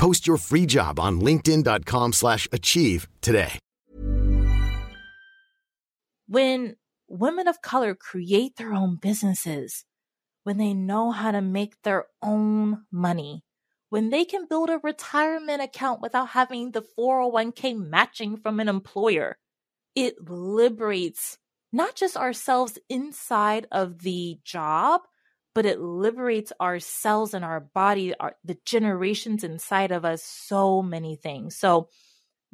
Post your free job on linkedin.com/achieve slash achieve today. when women of color create their own businesses, when they know how to make their own money, when they can build a retirement account without having the 401k matching from an employer, it liberates not just ourselves inside of the job, but it liberates our cells and our body, our, the generations inside of us, so many things. So,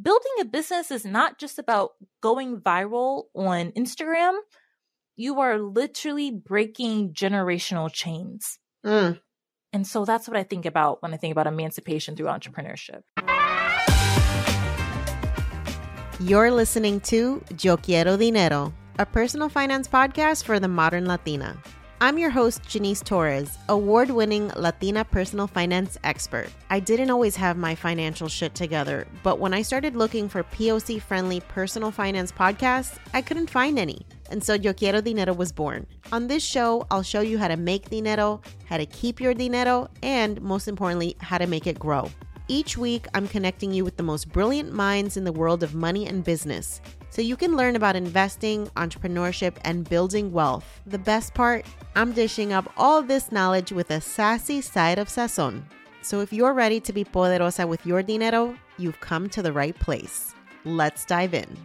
building a business is not just about going viral on Instagram. You are literally breaking generational chains. Mm. And so that's what I think about when I think about emancipation through entrepreneurship. You're listening to Yo Quiero Dinero, a personal finance podcast for the modern Latina. I'm your host, Jannese Torres, award winning Latina personal finance expert. I didn't always have my financial shit together, but when I started looking for POC friendly personal finance podcasts, I couldn't find any. And so Yo Quiero Dinero was born. On this show, I'll show you how to make dinero, how to keep your dinero, and most importantly, how to make it grow. Each week, I'm connecting you with the most brilliant minds in the world of money and business so you can learn about investing, entrepreneurship, and building wealth. The best part, I'm dishing up all this knowledge with a sassy side of sazon. So if you're ready to be poderosa with your dinero, you've come to the right place. Let's dive in.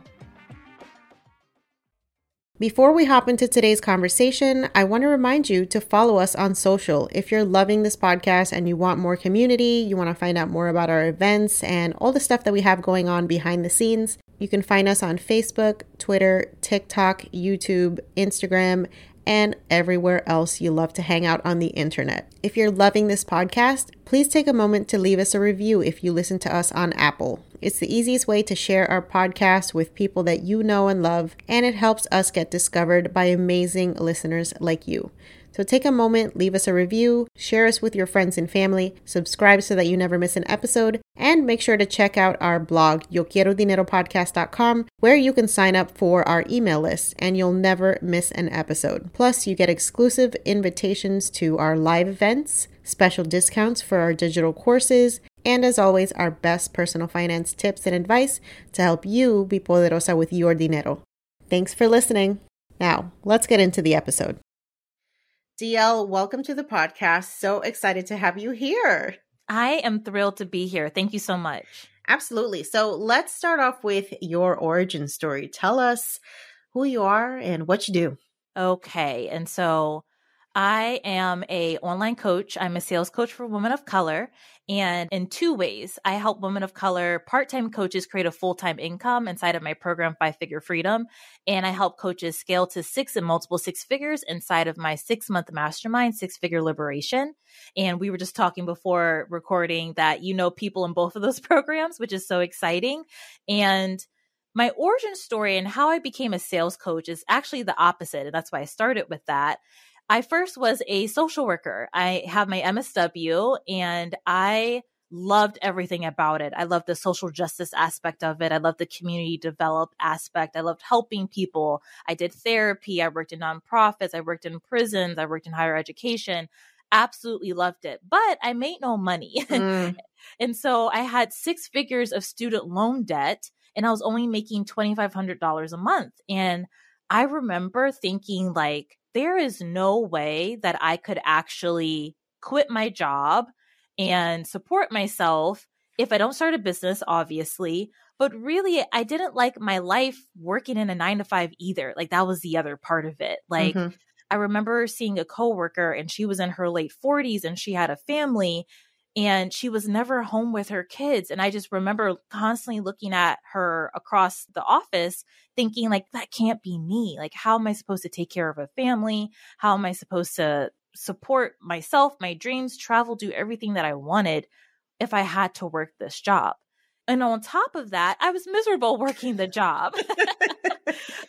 Before we hop into today's conversation, I want to remind you to follow us on social. If you're loving this podcast and you want more community, you want to find out more about our events and all the stuff that we have going on behind the scenes, you can find us on Facebook, Twitter, TikTok, YouTube, Instagram, and everywhere else you love to hang out on the internet. If you're loving this podcast, please take a moment to leave us a review if you listen to us on Apple. It's the easiest way to share our podcast with people that you know and love, and it helps us get discovered by amazing listeners like you. So take a moment, leave us a review, share us with your friends and family, subscribe so that you never miss an episode, and make sure to check out our blog, yoquierodineropodcast.com, where you can sign up for our email list and you'll never miss an episode. Plus, you get exclusive invitations to our live events, special discounts for our digital courses, and as always, our best personal finance tips and advice to help you be poderosa with your dinero. Thanks for listening. Now, let's get into the episode. DL, welcome to the podcast. So excited to have you here. I am thrilled to be here. Thank you so much. Absolutely. So let's start off with your origin story. Tell us who you are and what you do. Okay. And so I am a online coach. I'm a sales coach for women of color. And in two ways, I help women of color part-time coaches create a full-time income inside of my program Five Figure Freedom. And I help coaches scale to six and multiple six figures inside of my six-month mastermind, Six Figure Liberation. And we were just talking before recording that you know people in both of those programs, which is so exciting. And my origin story and how I became a sales coach is actually the opposite. And that's why I started with that. I first was a social worker. I have my MSW and I loved everything about it. I loved the social justice aspect of it. I loved the community develop aspect. I loved helping people. I did therapy. I worked in nonprofits. I worked in prisons. I worked in higher education. Absolutely loved it. But I made no money. Mm. and so I had six figures of student loan debt and I was only making $2,500 a month. And I remember thinking, like, there is no way that I could actually quit my job and support myself if I don't start a business, obviously. But really, I didn't like my life working in a nine to five either. Like, that was the other part of it. Like, mm-hmm. I remember seeing a coworker and she was in her late 40s and she had a family and she was never home with her kids and i just remember constantly looking at her across the office thinking like that can't be me. Like how am i supposed to take care of a family? How am i supposed to support myself my dreams travel do everything that i wanted if i had to work this job? And on top of that i was miserable working the job.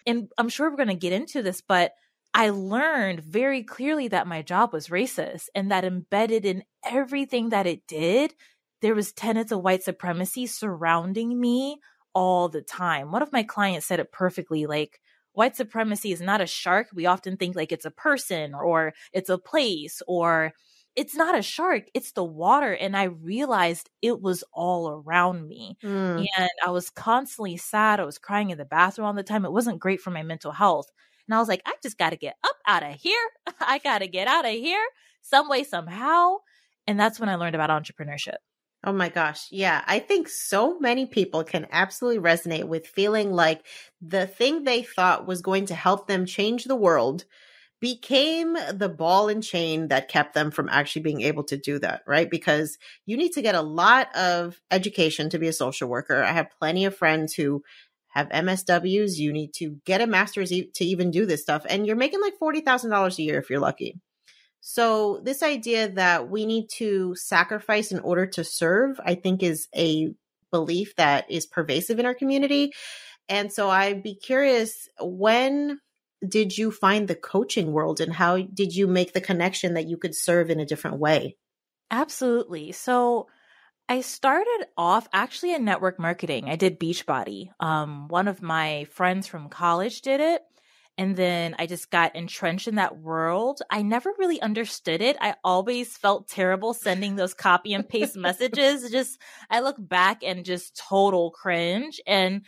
And i'm sure we're going to get into this but I learned very clearly that my job was racist and that embedded in everything that it did, there was tenets of white supremacy surrounding me all the time. One of my clients said it perfectly like, white supremacy is not a shark. We often think like it's a person or it's a place or it's not a shark, it's the water. And I realized it was all around me. Mm. And I was constantly sad. I was crying in the bathroom all the time. It wasn't great for my mental health. And I was like, I just got to get up out of here. I got to get out of here some way, somehow. And that's when I learned about entrepreneurship. Oh my gosh. Yeah. I think so many people can absolutely resonate with feeling like the thing they thought was going to help them change the world became the ball and chain that kept them from actually being able to do that, right? Because you need to get a lot of education to be a social worker. I have plenty of friends who have MSWs. You need to get a master's to even do this stuff. And you're making like $40,000 a year if you're lucky. So, this idea that we need to sacrifice in order to serve, I think is a belief that is pervasive in our community. And so, I'd be curious when did you find the coaching world and how did you make the connection that you could serve in a different way? Absolutely. So, I started off actually in network marketing. I did Beachbody. Um, one of my friends from college did it. And then I just got entrenched in that world. I never really understood it. I always felt terrible sending those copy and paste messages. Just, I look back and just total cringe. And,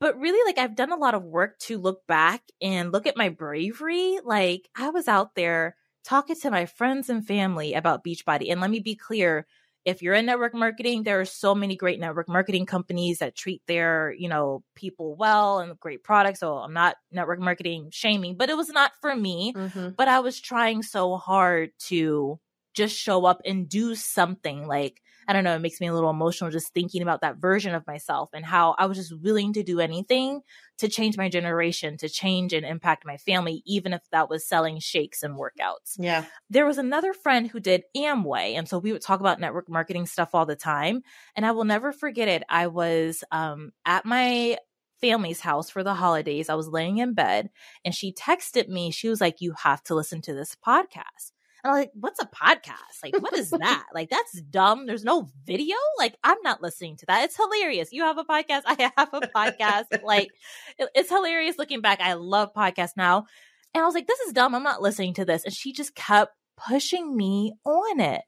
but really, like, I've done a lot of work to look back and look at my bravery. Like, I was out there talking to my friends and family about Beachbody. And let me be clear, if you're in network marketing, there are so many great network marketing companies that treat their, you know, people well and great products. So I'm not network marketing shaming, but it was not for me. Mm-hmm. But I was trying so hard to just show up and do something like I don't know, it makes me a little emotional just thinking about that version of myself and how I was just willing to do anything to change my generation, to change and impact my family, even if that was selling shakes and workouts. Yeah. There was another friend who did Amway. And so we would talk about network marketing stuff all the time. And I will never forget it. I was um, at my family's house for the holidays. I was laying in bed and she texted me. She was like, You have to listen to this podcast. And I'm like, what's a podcast? Like, what is that? like, that's dumb. There's no video. Like, I'm not listening to that. It's hilarious. You have a podcast. I have a podcast. like, it, it's hilarious looking back. I love podcasts now. And I was like, this is dumb. I'm not listening to this. And she just kept pushing me on it.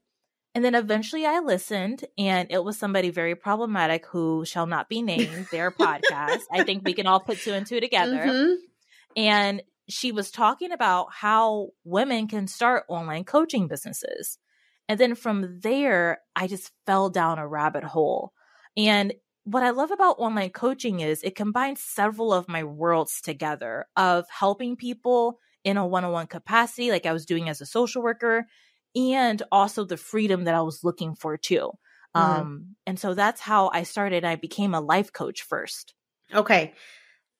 And then eventually I listened, and it was somebody very problematic who shall not be named, their podcast. I think we can all put two and two together. Mm-hmm. And she was talking about how women can start online coaching businesses. And then from there, I just fell down a rabbit hole. And what I love about online coaching is it combines several of my worlds together of helping people in a one on one capacity, like I was doing as a social worker, and also the freedom that I was looking for too. Mm-hmm. Um, and so that's how I started. I became a life coach first. Okay.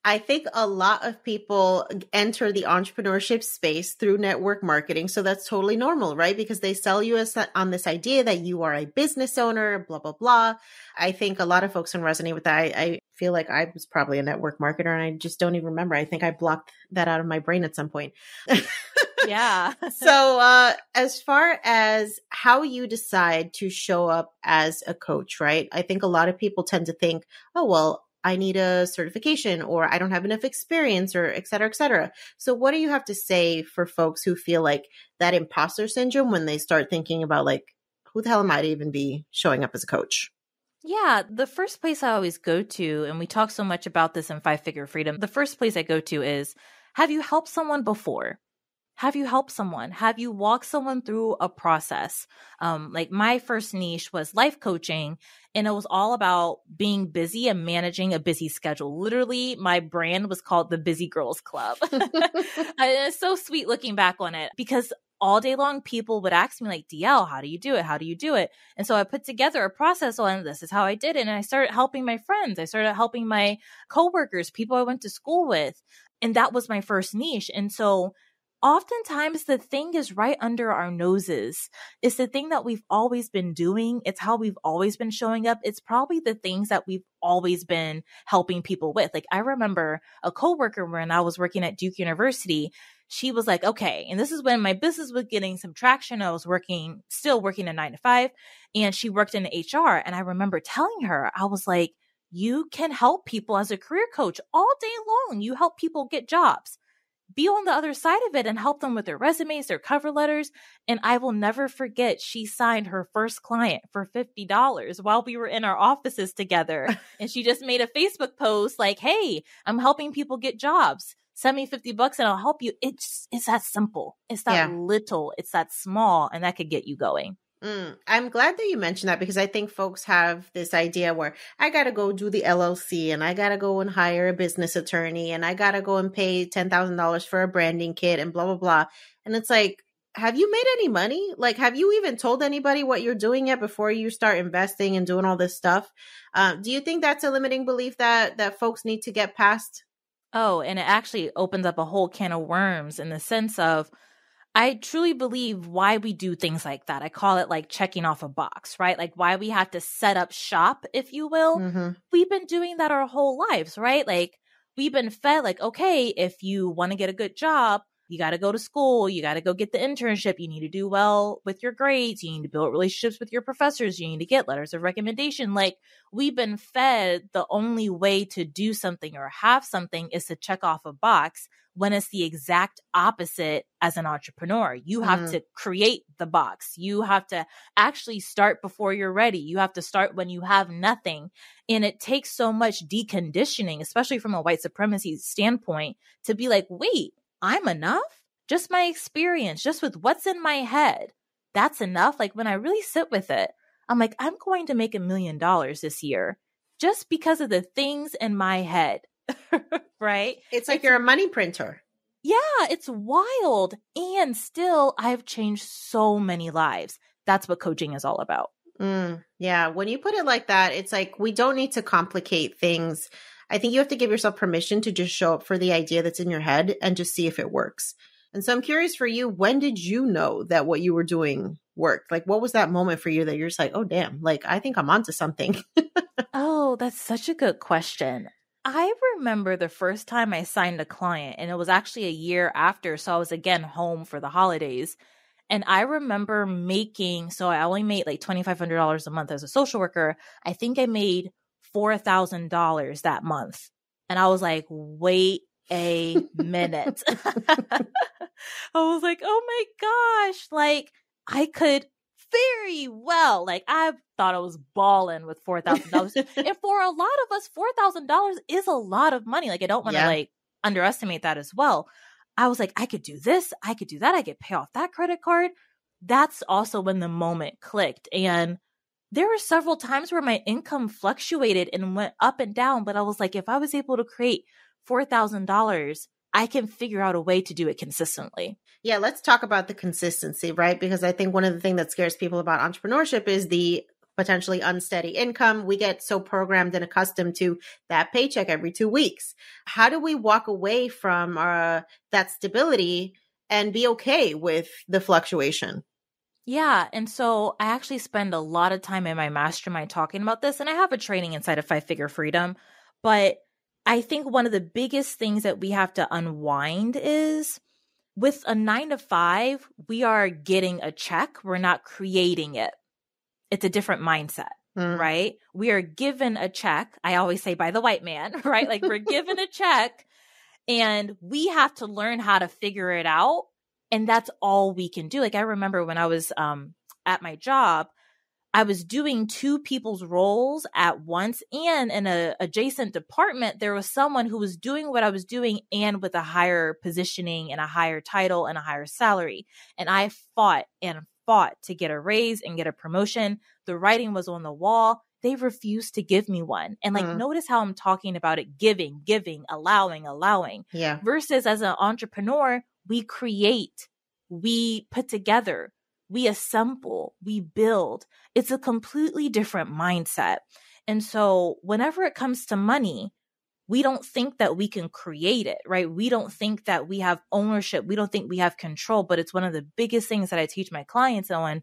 I think a lot of people enter the entrepreneurship space through network marketing. So that's totally normal, right? Because they sell you as, on this idea that you are a business owner, blah, blah, blah. I think a lot of folks can resonate with that. I, I feel like I was probably a network marketer and I just don't even remember. I think I blocked that out of my brain at some point. yeah. so, uh, as far as how you decide to show up as a coach, right? I think a lot of people tend to think, oh, well, I need a certification or I don't have enough experience or et cetera, et cetera. So what do you have to say for folks who feel like that imposter syndrome when they start thinking about like, who the hell am I to even be showing up as a coach? Yeah, the first place I always go to, and we talk so much about this in Five Figure Freedom, the first place I go to is have you helped someone before? have you helped someone? Have you walked someone through a process? Um, like my first niche was life coaching, and it was all about being busy and managing a busy schedule. Literally, my brand was called the Busy Girls Club. it's so sweet looking back on it because all day long people would ask me like dl how do you do it? How do you do it? And so i put together a process on this is how i did it. And i started helping my friends. I started helping my coworkers people i went to school with. And that was my first niche. And so oftentimes the thing is right under our noses. It's the thing that we've always been doing. It's how we've always been showing up. It's probably the things that we've always been helping people with. Like I remember a coworker when I was working at Duke University, she was like, okay, and this is when my business was getting some traction. I was working, still working a nine to five, and she worked in HR. And I remember telling her, I was like, you can help people as a career coach all day long. You help people get jobs be on the other side of it and help them with their resumes, their cover letters. And I will never forget, she signed her first client for $50 while we were in our offices together. and she just made a Facebook post like, Hey, I'm helping people get jobs. Send me 50 bucks and I'll help you. It's, it's that simple. It's that yeah. little. It's that small and that could get you going. Mm, I'm glad that you mentioned that because I think folks have this idea where I got to go do the LLC and I got to go and hire a business attorney and I got to go and pay $10,000 for a branding kit and blah, blah, blah. And it's like, have you made any money? Like, have you even told anybody what you're doing yet before you start investing and doing all this stuff? Uh, do you think that's a limiting belief that that folks need to get past? Oh, and it actually opens up a whole can of worms in the sense of I truly believe why we do things like that. I call it like checking off a box, right? Like why we have to set up shop, if you will. Mm-hmm. We've been doing that our whole lives, right? Like we've been fed like, okay, if you want to get a good job, you got to go to school, you got to go get the internship, you need to do well with your grades, you need to build relationships with your professors, you need to get letters of recommendation. Like we've been fed the only way to do something or have something is to check off a box when it's the exact opposite as an entrepreneur. You have mm-hmm. to create the box. You have to actually start before you're ready. You have to start when you have nothing. And it takes so much deconditioning, especially from a white supremacy standpoint, to be like, wait, I'm enough? Just my experience, just with what's in my head. That's enough. Like when I really sit with it, I'm like, I'm going to make a million dollars this year just because of the things in my head. right? It's like it's, you're a money printer. Yeah, it's wild. And still, I've changed so many lives. That's what coaching is all about. Mm, yeah. When you put it like that, it's like we don't need to complicate things I think you have to give yourself permission to just show up for the idea that's in your head and just see if it works. And so I'm curious for you, when did you know that what you were doing worked? Like, what was that moment for you that you're just like, oh, damn, like, I think I'm onto something? oh, that's such a good question. I remember the first time I signed a client, and it was actually a year after. So I was again home for the holidays. And I remember making, so I only made like $2,500 a month as a social worker. I think I made $4,000 that month. And I was like, wait a minute. I was like, oh my gosh, like I could very well, like I thought I was balling with $4,000. and for a lot of us, $4,000 is a lot of money. Like I don't want to yeah. like underestimate that as well. I was like, I could do this, I could do that, I could pay off that credit card. That's also when the moment clicked. And there were several times where my income fluctuated and went up and down, but I was like, if I was able to create $4,000 I can figure out a way to do it consistently. Yeah, let's talk about the consistency, right? Because I think one of the things that scares people about entrepreneurship is the potentially unsteady income. We get so programmed and accustomed to that paycheck every two weeks. How do we walk away from uh, that stability and be okay with the fluctuation? Yeah. And so I actually spend a lot of time in my mastermind talking about this. And I have a training inside of Five Figure Freedom. But I think one of the biggest things that we have to unwind is with a nine to five, we are getting a check. We're not creating it. It's a different mindset. Mm. Right. We are given a check. I always say by the white man, right? Like we're given a check and we have to learn how to figure it out. And that's all we can do. Like I remember when I was um, at my job, I was doing two people's roles at once and in a adjacent department there was someone who was doing what I was doing and with a higher positioning and a higher title and a higher salary. And I fought and fought to get a raise and get a promotion. The writing was on the wall. They refused to give me one. And like mm. notice how I'm talking about it giving giving allowing allowing yeah. versus as an entrepreneur we create we put together we assemble, we build. It's a completely different mindset. And so, whenever it comes to money, we don't think that we can create it, right? We don't think that we have ownership. We don't think we have control, but it's one of the biggest things that I teach my clients on.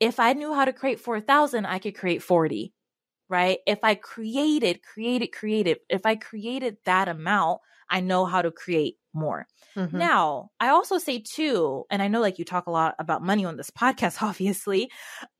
If I knew how to create 4,000, I could create 40, right? If I created, created, created, if I created that amount, I know how to create more. Mm-hmm. Now, I also say too, and I know like you talk a lot about money on this podcast, obviously,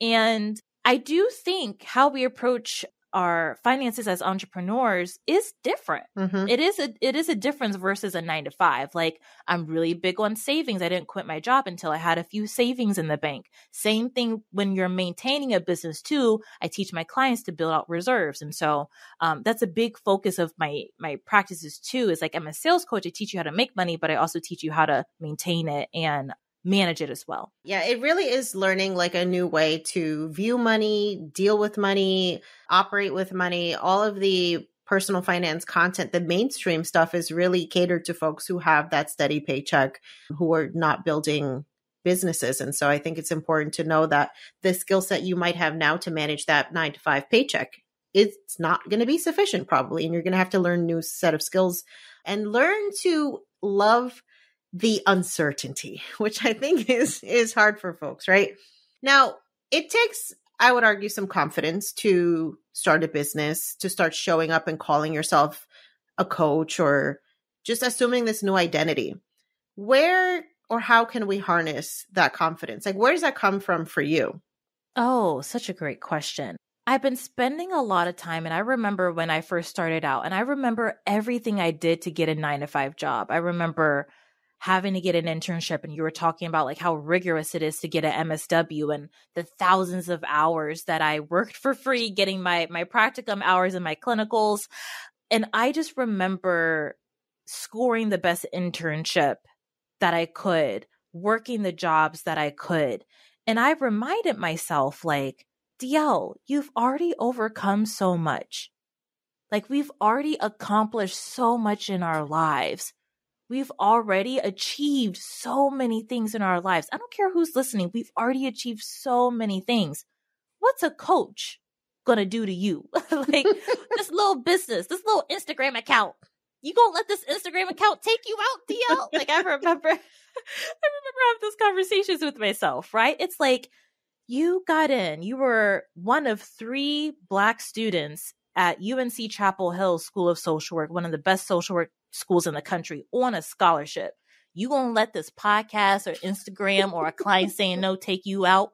and I do think how we approach our finances as entrepreneurs is different. Mm-hmm. It is a it is a difference versus a 9 to 5. Like I'm really big on savings. I didn't quit my job until I had a few savings in the bank. Same thing when you're maintaining a business too. I teach my clients to build out reserves. And so um, that's a big focus of my my practices too is like I'm a sales coach. I teach you how to make money, but I also teach you how to maintain it and manage it as well. Yeah, it really is learning like a new way to view money, deal with money, operate with money. All of the personal finance content, the mainstream stuff is really catered to folks who have that steady paycheck, who are not building businesses. And so I think it's important to know that the skill set you might have now to manage that nine to five paycheck it's not going to be sufficient probably and you're going to have to learn new set of skills and learn to love the uncertainty, which I think is is hard for folks, right? Now, it takes I would argue some confidence to start a business, to start showing up and calling yourself a coach or just assuming this new identity. Where or how can we harness that confidence? Like where does that come from for you? Oh, such a great question. I've been spending a lot of time, and I remember when I first started out, and I remember everything I did to get a nine to five job. I remember having to get an internship and you were talking about like how rigorous it is to get an MSW and the thousands of hours that I worked for free getting my my practicum hours and my clinicals. And I just remember scoring the best internship that I could working the jobs that I could. And I reminded myself like DL you've already overcome so much. Like we've already accomplished so much in our lives We've already achieved so many things in our lives. I don't care who's listening. We've already achieved so many things. What's a coach gonna do to you? like this little business, this little Instagram account. You gonna let this Instagram account take you out, DL? Like I remember, I remember having those conversations with myself, right? It's like you got in, you were one of three black students at UNC Chapel Hill School of Social Work, one of the best social work schools in the country on a scholarship. You gonna let this podcast or Instagram or a client saying no take you out?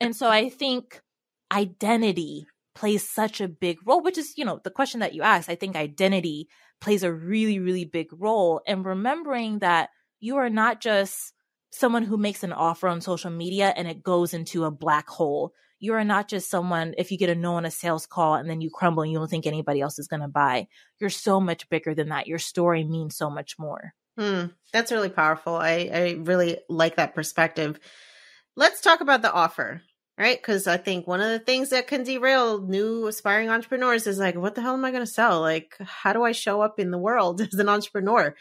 And so I think identity plays such a big role, which is, you know, the question that you asked. I think identity plays a really, really big role. And remembering that you are not just someone who makes an offer on social media and it goes into a black hole you are not just someone if you get a no on a sales call and then you crumble and you don't think anybody else is going to buy you're so much bigger than that. Your story means so much more. Hmm, that's really powerful. I, I really like that perspective. Let's talk about the offer right? Because i think one of the things that can derail new aspiring entrepreneurs is like what the hell am i going to sell? Like how do i show up in the world as an entrepreneur?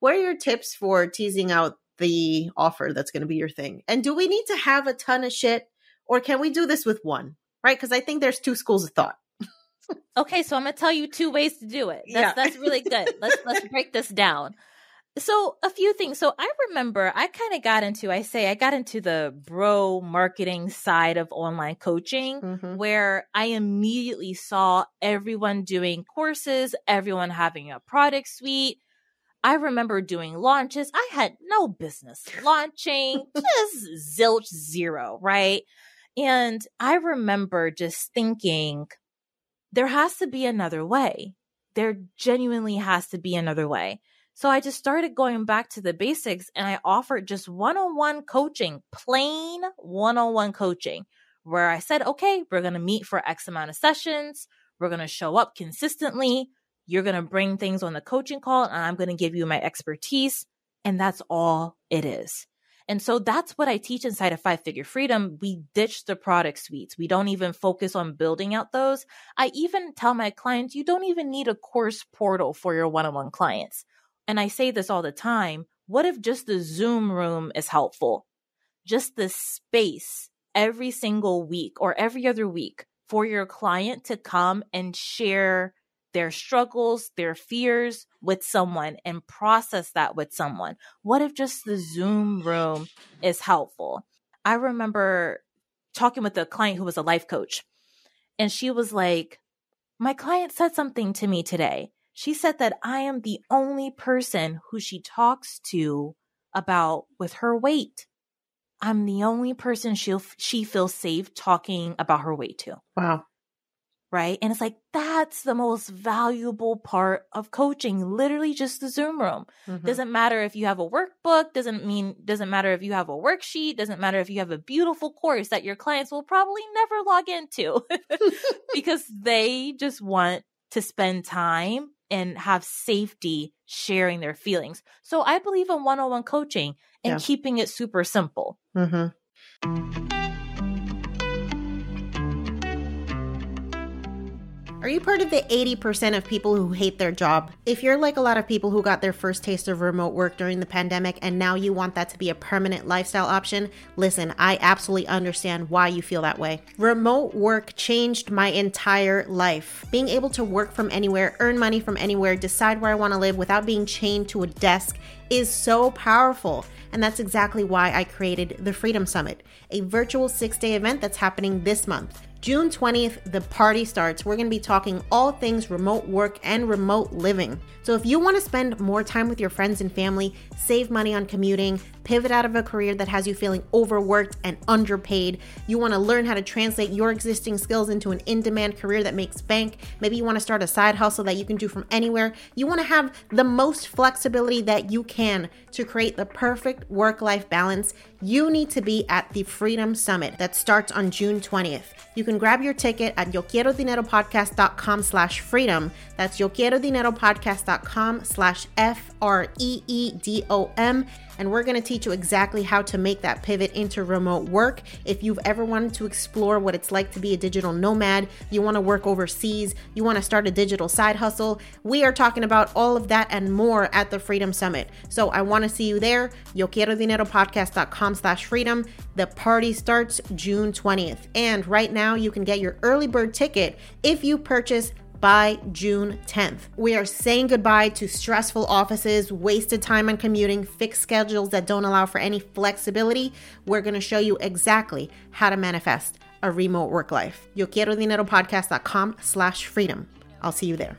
What are your tips for teasing out the offer that's going to be your thing? And do we need to have a ton of shit or can we do this with one? Right? Because I think there's two schools of thought. okay, so I'm going to tell you two ways to do it. That's, yeah. that's really good. let's let's break this down. So, a few things. So, I remember I kind of got into, I say, I got into the bro marketing side of online coaching mm-hmm. where I immediately saw everyone doing courses, everyone having a product suite. I remember doing launches. I had no business launching, just zilch zero, right? And I remember just thinking, there has to be another way. There genuinely has to be another way. So I just started going back to the basics and I offered just one on one coaching, plain one on one coaching, where I said, okay, we're going to meet for X amount of sessions. We're going to show up consistently. You're going to bring things on the coaching call and I'm going to give you my expertise. And that's all it is. And so that's what I teach inside of Five Figure Freedom. We ditch the product suites. We don't even focus on building out those. I even tell my clients, you don't even need a course portal for your one on one clients and I say this all the time, what if just the Zoom room is helpful? Just the space every single week or every other week for your client to come and share their struggles, their fears with someone and process that with someone. What if just the Zoom room is helpful? I remember talking with a client who was a life coach, and she was like, My client said something to me today. She said that I am the only person who she talks to about with her weight. I'm the only person she she feels safe talking about her weight to. Wow. Right? And it's like that's the most valuable part of coaching, literally just the Zoom room. Mm-hmm. Doesn't matter if you have a workbook, doesn't mean doesn't matter if you have a worksheet, doesn't matter if you have a beautiful course that your clients will probably never log into because they just want to spend time and have safety sharing their feelings. So I believe in one on one coaching and yeah. keeping it super simple. Mm-hmm. Are you part of the 80% of people who hate their job? If you're like a lot of people who got their first taste of remote work during the pandemic and now you want that to be a permanent lifestyle option, listen, I absolutely understand why you feel that way. Remote work changed my entire life. Being able to work from anywhere, earn money from anywhere, decide where I want to live without being chained to a desk is so powerful. And that's exactly why I created the Freedom Summit, a virtual six day event that's happening this month. June 20th, the party starts. We're going to be talking all things remote work and remote living. So, if you want to spend more time with your friends and family, save money on commuting, pivot out of a career that has you feeling overworked and underpaid, you want to learn how to translate your existing skills into an in demand career that makes bank, maybe you want to start a side hustle that you can do from anywhere, you want to have the most flexibility that you can to create the perfect work life balance, you need to be at the Freedom Summit that starts on June 20th. You can grab your ticket at yoquierodineropodcast.com slash freedom. That's yoquierodineropodcast.com slash F-R-E-E-D-O-M and we're going to teach you exactly how to make that pivot into remote work. If you've ever wanted to explore what it's like to be a digital nomad, you want to work overseas, you want to start a digital side hustle, we are talking about all of that and more at the Freedom Summit. So I want to see you there. Yo quiero dinero podcast.com slash freedom. The party starts June 20th. And right now you can get your early bird ticket if you purchase by June 10th. We are saying goodbye to stressful offices, wasted time on commuting, fixed schedules that don't allow for any flexibility. We're going to show you exactly how to manifest a remote work life. Yo quiero dinero podcast.com slash freedom. I'll see you there.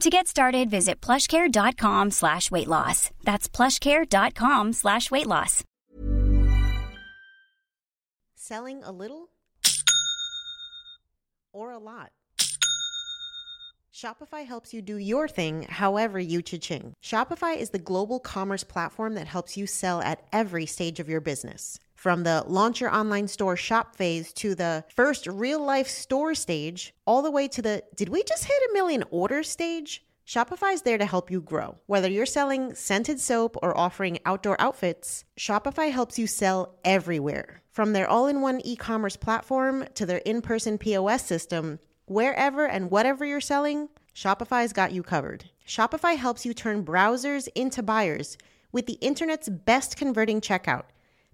To get started, visit plushcare.com slash weight loss. That's plushcare.com slash weight loss. Selling a little or a lot? Shopify helps you do your thing however you cha-ching. Shopify is the global commerce platform that helps you sell at every stage of your business. From the launch your online store shop phase to the first real life store stage, all the way to the did we just hit a million orders stage? Shopify is there to help you grow. Whether you're selling scented soap or offering outdoor outfits, Shopify helps you sell everywhere. From their all in one e commerce platform to their in person POS system, Wherever and whatever you're selling, Shopify's got you covered. Shopify helps you turn browsers into buyers with the internet's best converting checkout,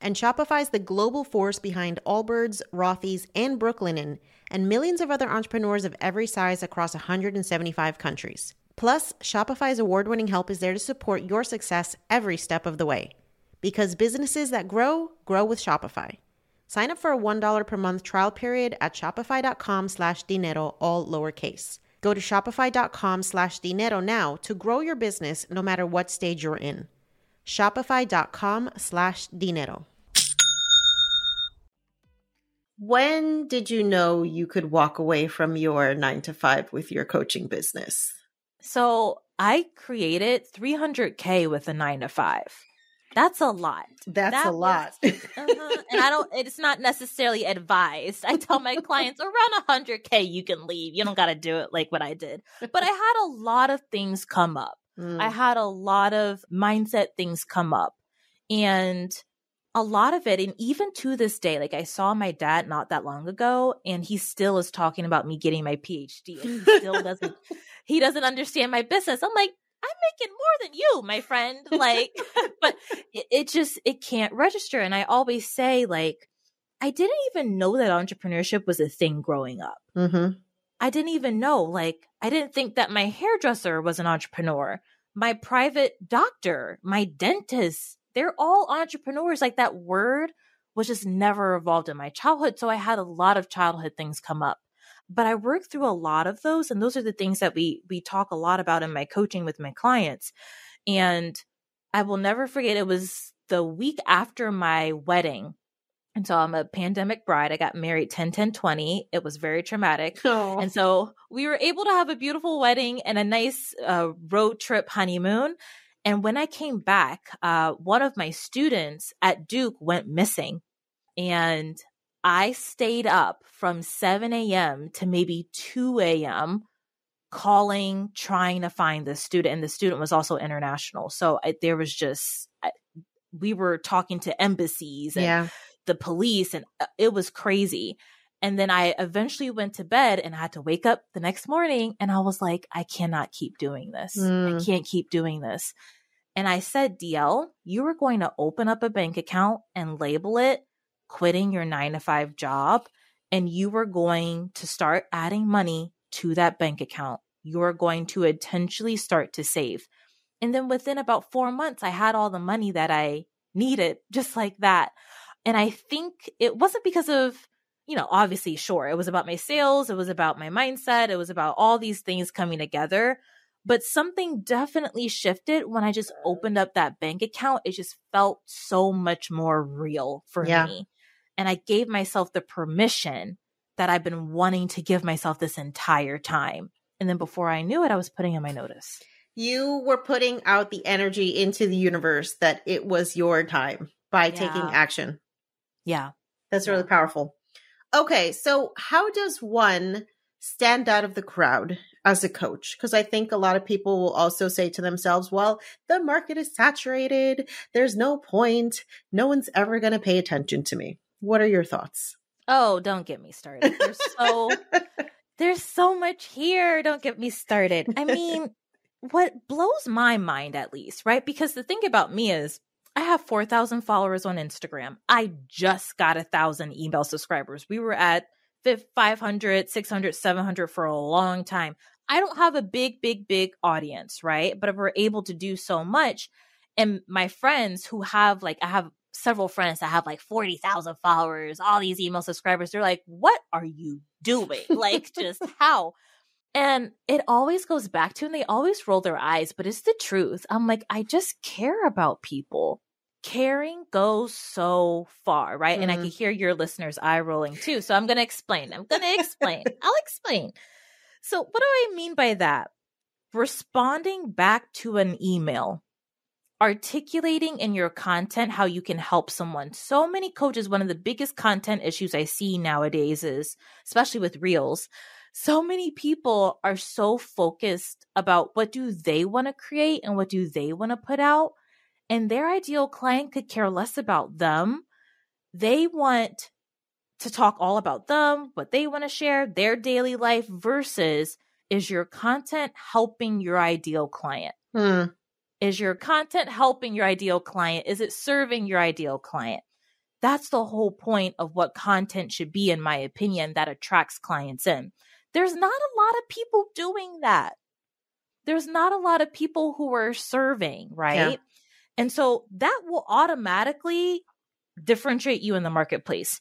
and Shopify is the global force behind Allbirds, Rothy's, and Brooklinen, and millions of other entrepreneurs of every size across 175 countries. Plus, Shopify's award winning help is there to support your success every step of the way. Because businesses that grow, grow with Shopify. Sign up for a $1 per month trial period at shopify.com slash dinero, all lowercase. Go to shopify.com slash dinero now to grow your business no matter what stage you're in. Shopify.com slash dinero. When did you know you could walk away from your nine to five with your coaching business? So I created 300K with a nine to five. That's a lot. That's That a lot. Uh-huh. And I don't, it's not necessarily advised. I tell my clients around 100K, you can leave. You don't got to do it like what I did. But I had a lot of things come up. Mm. I had a lot of mindset things come up. And a lot of it, and even to this day, like I saw my dad not that long ago, and he still is talking about me getting my PhD. And he still doesn't, he doesn't understand my business. I'm like, I'm making more than you, my friend. Like, but it, it just, it can't register. And I always say, like, I didn't even know that entrepreneurship was a thing growing up. Mhm. I didn't even know. Like, I didn't think that my hairdresser was an entrepreneur. My private doctor, my dentist, they're all entrepreneurs. Like, that word was just never evolved in my childhood. So I had a lot of childhood things come up. But I worked through a lot of those. And those are the things that we we talk a lot about in my coaching with my clients. And I will never forget it was the week after my wedding. And so I'm a pandemic bride. I got married 10 10 20. It was very traumatic. Oh. And so we were able to have a beautiful wedding and a nice uh, road trip honeymoon. And when I came back, uh, one of my students at Duke went missing. And I stayed up from 7 a.m. to maybe 2 a.m. calling, trying to find the student. And the student was also international. So I, there was just, I, we were talking to embassies and yeah. the police and uh, it was crazy. And then I eventually went to bed and I had to wake up the next morning and I was like, I cannot keep doing this. I Mm. can't keep doing this. And I said, DL, you are going to open up a bank account and label it quitting your nine to five job. And you are going to start adding money to that bank account. You're going to intentionally start to save. And then within about four months, I had all the money that I needed, just like that. And I think it wasn't because of, you know, obviously, sure, it was about my sales, it was about my mindset, it was about all these things coming together. But something definitely shifted when I just opened up that bank account. It just felt so much more real for Yeah. me. And I gave myself the permission that I've been wanting to give myself this entire time. And then before I knew it, I was putting in my notice. You were putting out the energy into the universe that it was your time by taking action. Yeah. That's really powerful. Okay, so how does one stand out of the crowd as a coach? Because I think a lot of people will also say to themselves, well, the market is saturated. There's no point. No one's ever going to pay attention to me. What are your thoughts? Oh, don't get me started. There's so there's so much here. Don't get me started. I mean, what blows my mind at least, right? Because the thing about me is I have 4,000 followers on Instagram. I just got a thousand email subscribers. We were at fif- 500, 600, 700 for a long time. I don't have a big, big, big audience, right? But if we're able to do so much. And my friends who have like, I have several friends that have like 40,000 followers, all these email subscribers. They're like, what are you doing? like, just how? And it always goes back to, and they always roll their eyes, but it's the truth. I'm like, I just care about people. Caring goes so far, right? Mm-hmm. And I mm-hmm. can hear your listeners' eye rolling too. So I'm going to explain. I'm going to explain. I'll explain. So, what do I mean by that? Responding back to an email articulating in your content how you can help someone. So many coaches, one of the biggest content issues I see nowadays is, especially with reels, so many people are so focused about what do they want to create and what do they want to put out. And their ideal client could care less about them. They want to talk all about them, what they want to share, their daily life versus is your content helping your ideal client? Hmm. Is your content helping your ideal client? Is it serving your ideal client? That's the whole point of what content should be, in my opinion, that attracts clients in. There's not a lot of people doing that. There's not a lot of people who are serving, right? Yeah. And so that will automatically differentiate you in the marketplace.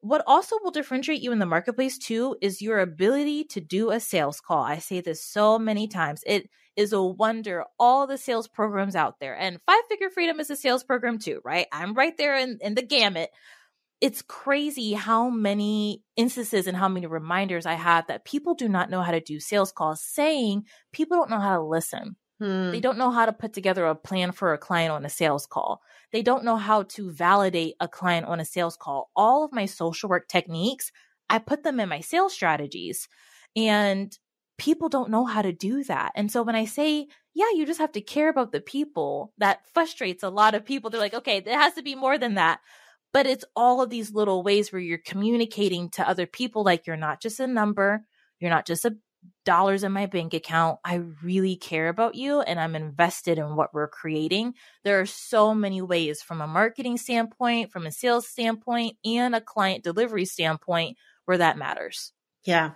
What also will differentiate you in the marketplace too is your ability to do a sales call. I say this so many times. It is a wonder all the sales programs out there. And Five Figure Freedom is a sales program too, right? I'm right there in, in the gamut. It's crazy how many instances and how many reminders I have that people do not know how to do sales calls, saying people don't know how to listen. Hmm. They don't know how to put together a plan for a client on a sales call. They don't know how to validate a client on a sales call. All of my social work techniques, I put them in my sales strategies. And people don't know how to do that. And so when I say, yeah, you just have to care about the people, that frustrates a lot of people. They're like, okay, there has to be more than that. But it's all of these little ways where you're communicating to other people like you're not just a number, you're not just a dollars in my bank account. I really care about you and I'm invested in what we're creating. There are so many ways from a marketing standpoint, from a sales standpoint, and a client delivery standpoint where that matters. Yeah.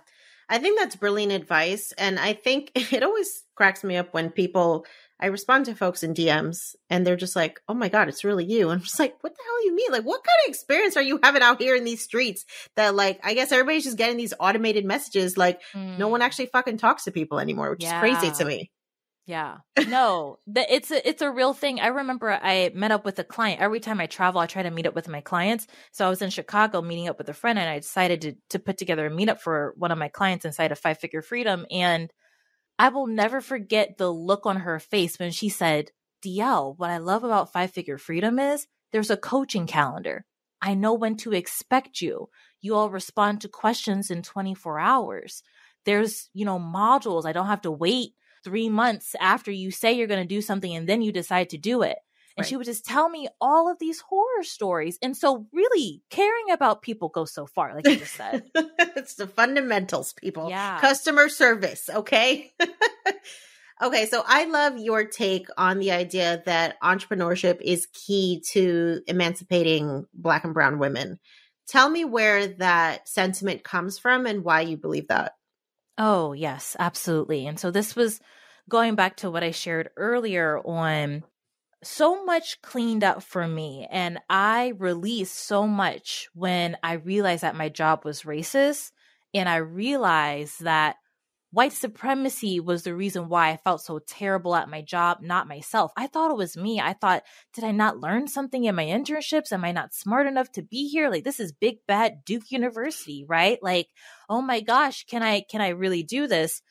I think that's brilliant advice. And I think it always cracks me up when people, I respond to folks in DMs and they're just like, oh my God, it's really you. And I'm just like, what the hell do you mean? Like, what kind of experience are you having out here in these streets that, like, I guess everybody's just getting these automated messages. Like, mm. no one mm. actually fucking talks to people anymore, which yeah. is crazy to me. Yeah. No, the, it's a, it's a real thing. I remember I met up with a client. Every time I travel, I try to meet up with my clients. So I was in Chicago meeting up with a friend and I decided to, to put together a meetup for one of my clients inside of Five Figure Freedom. And I will never forget the look on her face when she said, DL, what I love about Five Figure Freedom is there's a coaching calendar. I know when to expect you. You all respond to questions in 24 hours. There's, you know, modules. I don't have to wait three months after you say you're going to do something and then you decide to do it. And right. she would just tell me all of these horror stories. And so, really, caring about people goes so far, like you just said. it's the fundamentals, people. Yeah. Customer service, okay? okay, so I love your take on the idea that entrepreneurship is key to emancipating Black and Brown women. Tell me where that sentiment comes from and why you believe that. Oh, yes, absolutely. And so this was going back to what I shared earlier on so much cleaned up for me. And I released so much when I realized that my job was racist. And I realized that white supremacy was the reason why I felt so terrible at my job, not myself. I thought it was me. I thought, did I not learn something in my internships? Am I not smart enough to be here? Like this is big bad Duke University, right? Like, oh my gosh, can I can I really do this?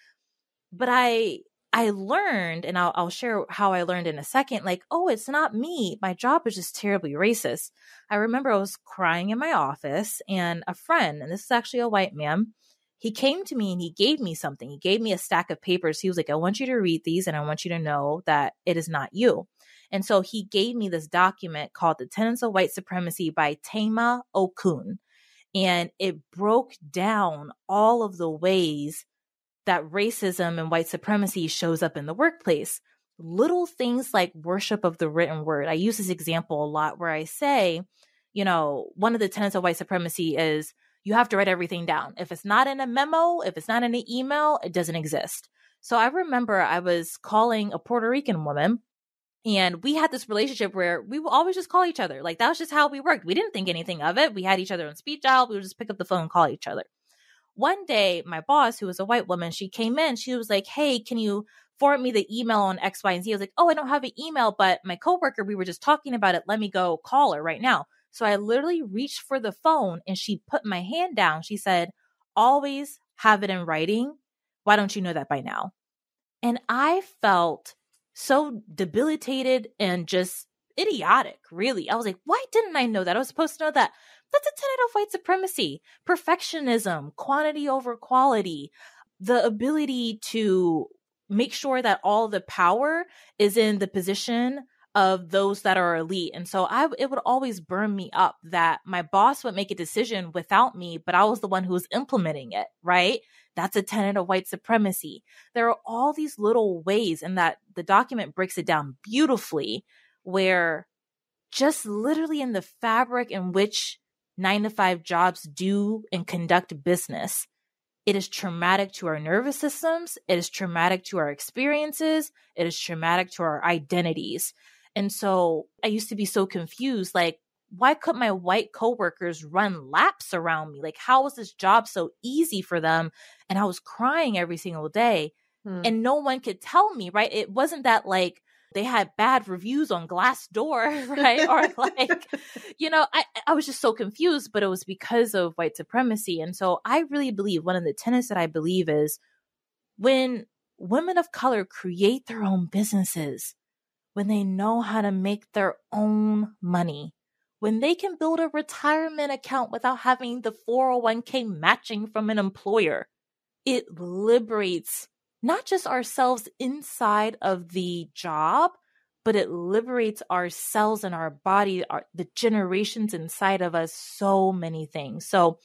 But I I learned, and I'll, I'll share how I learned in a second, like, oh, it's not me. My job is just terribly racist. I remember I was crying in my office, and a friend, and this is actually a white man, he came to me and he gave me something. He gave me a stack of papers. He was like, I want you to read these and I want you to know that it is not you. And so he gave me this document called The Tenets of White Supremacy by Tema Okun. And it broke down all of the ways that racism and white supremacy shows up in the workplace. Little things like worship of the written word. I use this example a lot where I say, you know, one of the tenets of white supremacy is you have to write everything down. If it's not in a memo, if it's not in an email, it doesn't exist. So I remember I was calling a Puerto Rican woman And we had this relationship where we would always just call each other. Like that was just how we worked. We didn't think anything of it. We had each other on speed dial. We would just pick up the phone and call each other. One day, my boss, who was a white woman, she came in. She was like, Hey, can you forward me the email on X, Y, and Z? I was like, Oh, I don't have an email, but my coworker, we were just talking about it. Let me go call her right now. So I literally reached for the phone and she put my hand down. She said, Always have it in writing. Why don't you know that by now? And I felt so debilitated and just idiotic, really. I was like, why didn't I know that? I was supposed to know that. That's a tenet of white supremacy perfectionism, quantity over quality, the ability to make sure that all the power is in the position of those that are elite. And so I it would always burn me up that my boss would make a decision without me, but I was the one who was implementing it, right? That's a tenet of white supremacy. There are all these little ways and that the document breaks it down beautifully where just literally in the fabric in which 9 to 5 jobs do and conduct business it is traumatic to our nervous systems. It is traumatic to our experiences. It is traumatic to our identities. And so I used to be so confused like, why could my white coworkers run laps around me? Like, how was this job so easy for them? And I was crying every single day. Hmm. And no one could tell me, right? It wasn't that like they had bad reviews on Glassdoor, right? or like, you know, I, I was just so confused, but it was because of white supremacy. And so I really believe one of the tenets that I believe is when women of color create their own businesses, when they know how to make their own money, when they can build a retirement account without having the 401k matching from an employer, it liberates not just ourselves inside of the job, but it liberates our cells and our body, our, the generations inside of us, so many things. So,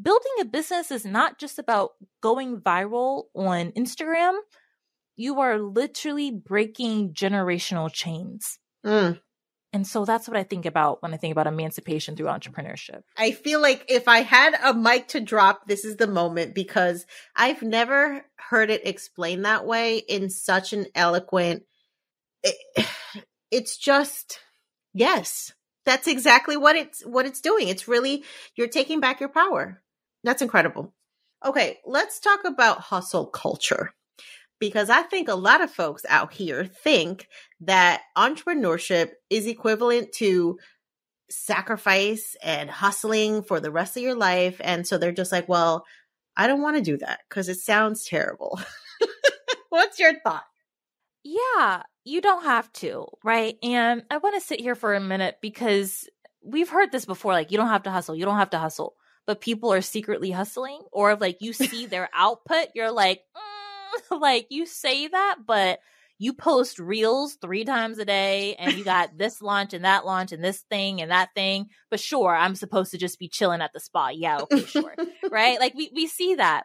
building a business is not just about going viral on Instagram you are literally breaking generational chains. Mm. And so that's what I think about when I think about emancipation through entrepreneurship. I feel like if I had a mic to drop, this is the moment because I've never heard it explained that way in such an eloquent. It, it's just yes, that's exactly what it's what it's doing. It's really you're taking back your power. That's incredible. Okay, let's talk about hustle culture because I think a lot of folks out here think that entrepreneurship is equivalent to sacrifice and hustling for the rest of your life. And so they're just like, well, I don't want to do that because it sounds terrible. What's your thought? Yeah, you don't have to, right? And I want to sit here for a minute because we've heard this before like, you don't have to hustle, you don't have to hustle. But people are secretly hustling, or like you see their output, you're like, mm, like you say that, but you post reels three times a day and you got this launch and that launch and this thing and that thing. But sure, I'm supposed to just be chilling at the spa. Yeah, okay, sure. right? Like we, we see that.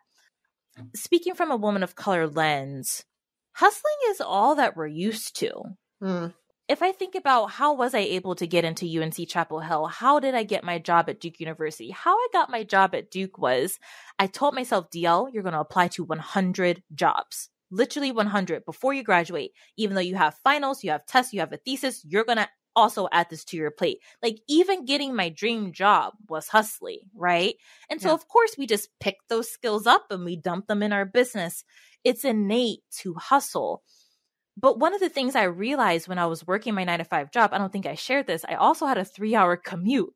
Speaking from a woman of color lens, hustling is all that we're used to. Mm if I think about how was I able to get into UNC Chapel Hill, how did I get my job at Duke University? How I got my job at Duke was I told myself, DL, you're going to apply to 100 jobs, literally 100 before you graduate. Even though you have finals, you have tests, you have a thesis, you're going to also add this to your plate. Like even getting my dream job was hustling, right? And so yeah. of course we just pick those skills up and we dump them in our business. It's innate to hustle. But one of the things I realized when I was working my nine to five job, I don't think I shared this, I also had a three hour commute.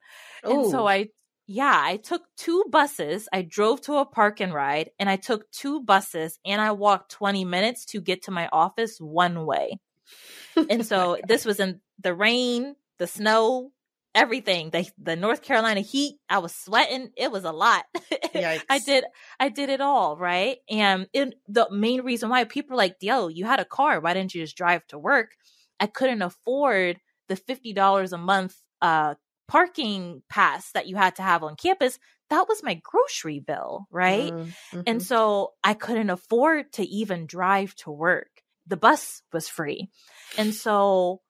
Ooh. And so oh. I, yeah, I took two buses. I drove to a park and ride and I took two buses and I walked 20 minutes to get to my office one way. and so this was in the rain, the snow, everything. The the north carolina heat i was sweating. It was a lot. I did i did it all right? And it, the main reason why people are like yo you had a car. Why didn't you just drive to work? I couldn't afford the $50 a month uh parking pass that you had to have on campus. That was my grocery bill right? Mm-hmm. and so i couldn't afford to even drive to work. The bus was free. And so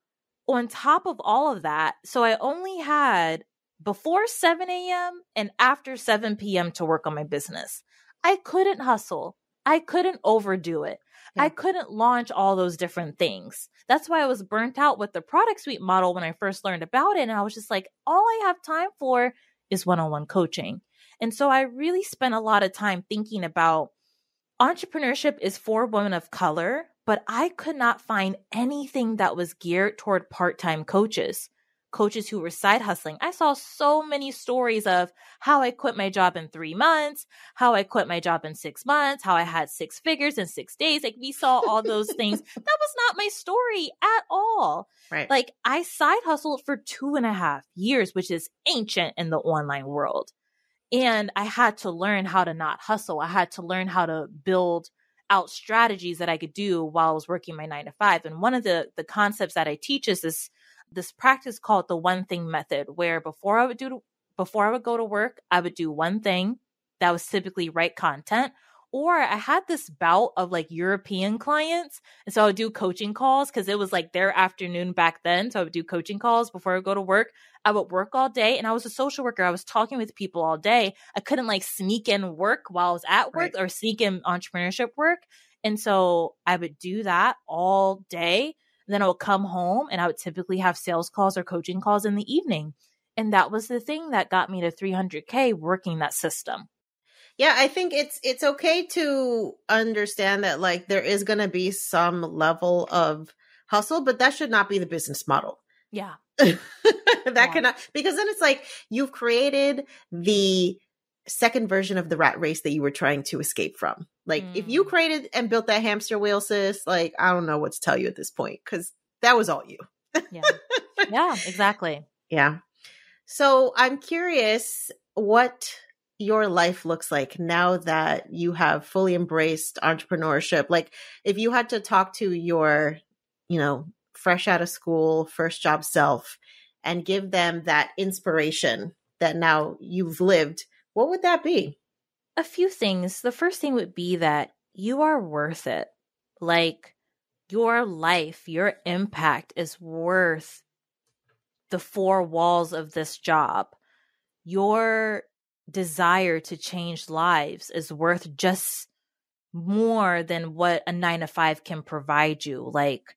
on top of all of that, so I only had before 7 a.m. and after 7 p.m. to work on my business. I couldn't hustle. I couldn't overdo it. I couldn't launch all those different things. That's why I was burnt out with the product suite model when I first learned about it. And I was just like, all I have time for is one on one coaching. And so I really spent a lot of time thinking about entrepreneurship is for women of color, but I could not find anything that was geared toward part time coaches coaches who were side hustling. I saw so many stories of how I quit my job in three months, how I quit my job in six months, how I had six figures in six days. Like we saw all those things. That was not my story at all. Right. Like I side hustled for two and a half years, which is ancient in the online world. And I had to learn how to not hustle. I had to learn how to build out strategies that I could do while I was working my nine to five. And one of the the concepts that I teach is this this practice called the one thing method, where before I would do before I would go to work, I would do one thing that was typically write content. Or I had this bout of like European clients. And so I would do coaching calls because it was like their afternoon back then. So I would do coaching calls before I would go to work. I would work all day and I was a social worker. I was talking with people all day. I couldn't like sneak in work while I was at work right. or sneak in entrepreneurship work. And so I would do that all day then I would come home and I would typically have sales calls or coaching calls in the evening. And that was the thing that got me to 300K working that system. Yeah, I think it's it's okay to understand that like there is going to be some level of hustle, but that should not be the business model. Yeah. that yeah. cannot because then it's like you've created the second version of the rat race that you were trying to escape from. Like mm. if you mm. created and built that hamster wheel, sis, like I don't know what to tell you at this point because that was all you. yeah. Yeah, exactly. Yeah. So I'm curious what your life looks like now that you have fully embraced entrepreneurship. Like if you had to talk to your, you know, fresh out of school, first job self and give them that inspiration that now you've lived what would that be? A few things. The first thing would be that you are worth it. Like your life, your impact is worth the four walls of this job. Your desire to change lives is worth just more than what a nine to five can provide you. Like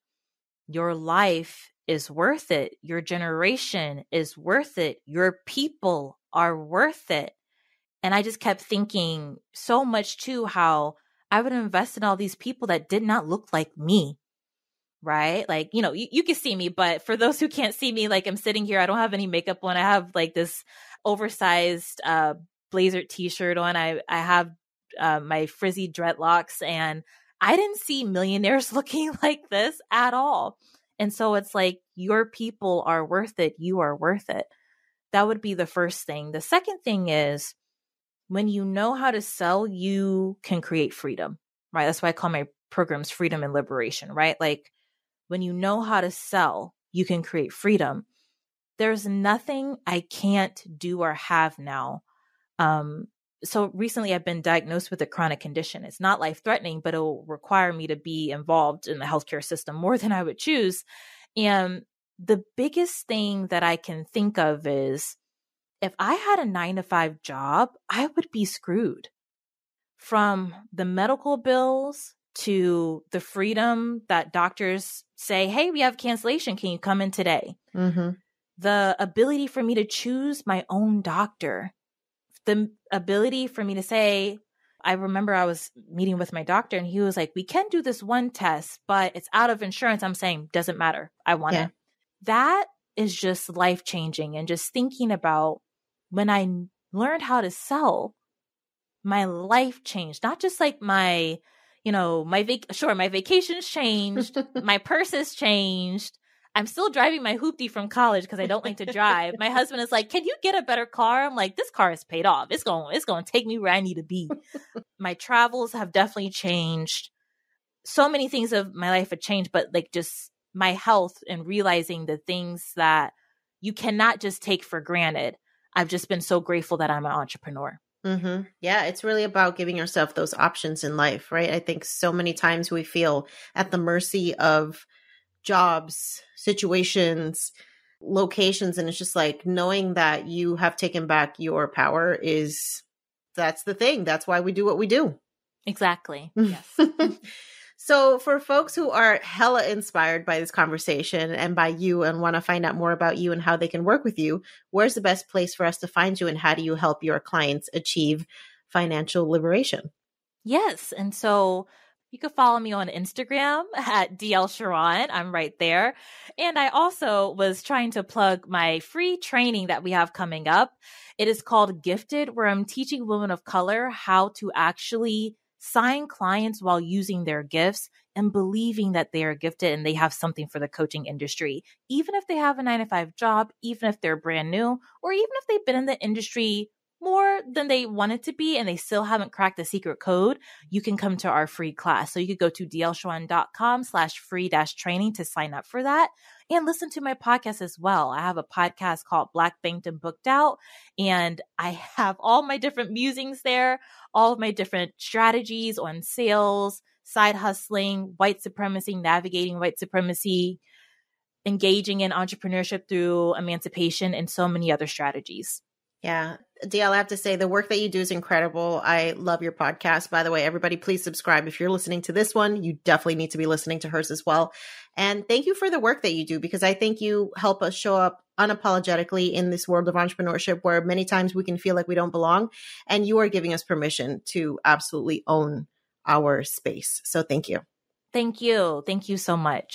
your life is worth it. Your generation is worth it. Your people are worth it. And I just kept thinking so much too how I would invest in all these people that did not look like me. Right? Like, you know, you, you can see me, but for those who can't see me, like I'm sitting here, I don't have any makeup on. I have like this oversized uh blazer t-shirt on. I I have uh, my frizzy dreadlocks and I didn't see millionaires looking like this at all. And so it's like your people are worth it. You are worth it. That would be the first thing. The second thing is when you know how to sell, you can create freedom, right? That's why I call my programs freedom and liberation, right? Like when you know how to sell, you can create freedom. There's nothing I can't do or have now. Um, so recently I've been diagnosed with a chronic condition. It's not life threatening, but it'll require me to be involved in the healthcare system more than I would choose. And the biggest thing that I can think of is if I had a nine to five job, I would be screwed from the medical bills to the freedom that doctors say, Hey, we have cancellation. Can you come in today? Mm-hmm. The ability for me to choose my own doctor, the ability for me to say, I remember I was meeting with my doctor and he was like, We can do this one test, but it's out of insurance. I'm saying, doesn't matter. I want yeah. it. That is just life changing. And just thinking about when I learned how to sell, my life changed. Not just like my, you know, my vac sure, my vacations changed, my purses changed. I'm still driving my hoopty from college because I don't like to drive. my husband is like, "Can you get a better car?" I'm like, "This car is paid off. It's going it's going to take me where I need to be." my travels have definitely changed. So many things of my life have changed, but like just my health and realizing the things that you cannot just take for granted. I've just been so grateful that I'm an entrepreneur. Mm-hmm. Yeah, it's really about giving yourself those options in life, right? I think so many times we feel at the mercy of jobs, situations, locations, and it's just like knowing that you have taken back your power is that's the thing. That's why we do what we do. Exactly. Yes. Mm-hmm. So, for folks who are hella inspired by this conversation and by you and want to find out more about you and how they can work with you, where's the best place for us to find you and how do you help your clients achieve financial liberation? Yes. And so you can follow me on Instagram at DL Sharon. I'm right there. And I also was trying to plug my free training that we have coming up. It is called Gifted, where I'm teaching women of color how to actually sign clients while using their gifts and believing that they are gifted and they have something for the coaching industry, even if they have a nine to five job, even if they're brand new, or even if they've been in the industry more than they wanted to be and they still haven't cracked the secret code, you can come to our free class. So you could go to dlsharon.com slash free dash training to sign up for that and listen to my podcast as well. I have a podcast called Black Banked and Booked Out, and I have all my different musings there, all of my different strategies on sales, side hustling, white supremacy, navigating white supremacy, engaging in entrepreneurship through emancipation, and so many other strategies. Yeah. DL, I have to say the work that you do is incredible. I love your podcast. By the way, everybody, please subscribe. If you're listening to this one, you definitely need to be listening to hers as well. And thank you for the work that you do because I think you help us show up unapologetically in this world of entrepreneurship where many times we can feel like we don't belong. And you are giving us permission to absolutely own our space. So thank you. Thank you. Thank you so much.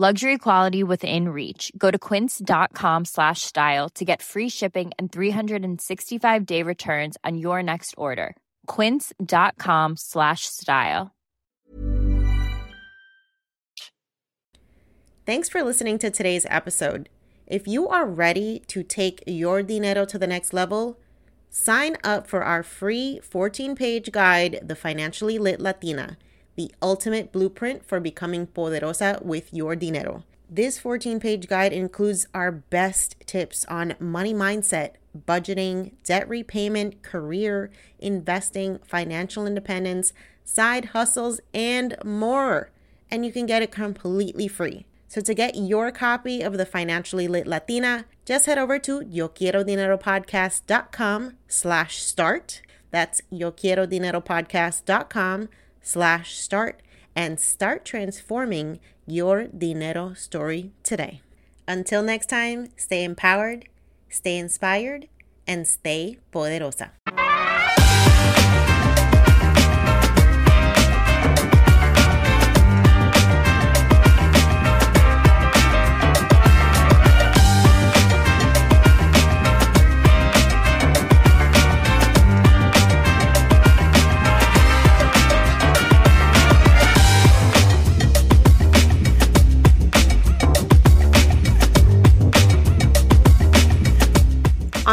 Luxury quality within reach. Go to quince.com slash style to get free shipping and 365 day returns on your next order. Quince.com slash style. Thanks for listening to today's episode. If you are ready to take your dinero to the next level, sign up for our free 14 page guide, The Financially Lit Latina the ultimate blueprint for becoming poderosa with your dinero. This 14 page guide includes our best tips on money mindset, budgeting, debt repayment, career, investing, financial independence, side hustles, and more. And you can get it completely free. So to get your copy of the Financially Lit Latina, just head over to YoQuieroDineroPodcast.com slash start. That's YoQuieroDineroPodcast.com slash start and start transforming your dinero story today. Until next time, stay empowered, stay inspired, and stay poderosa.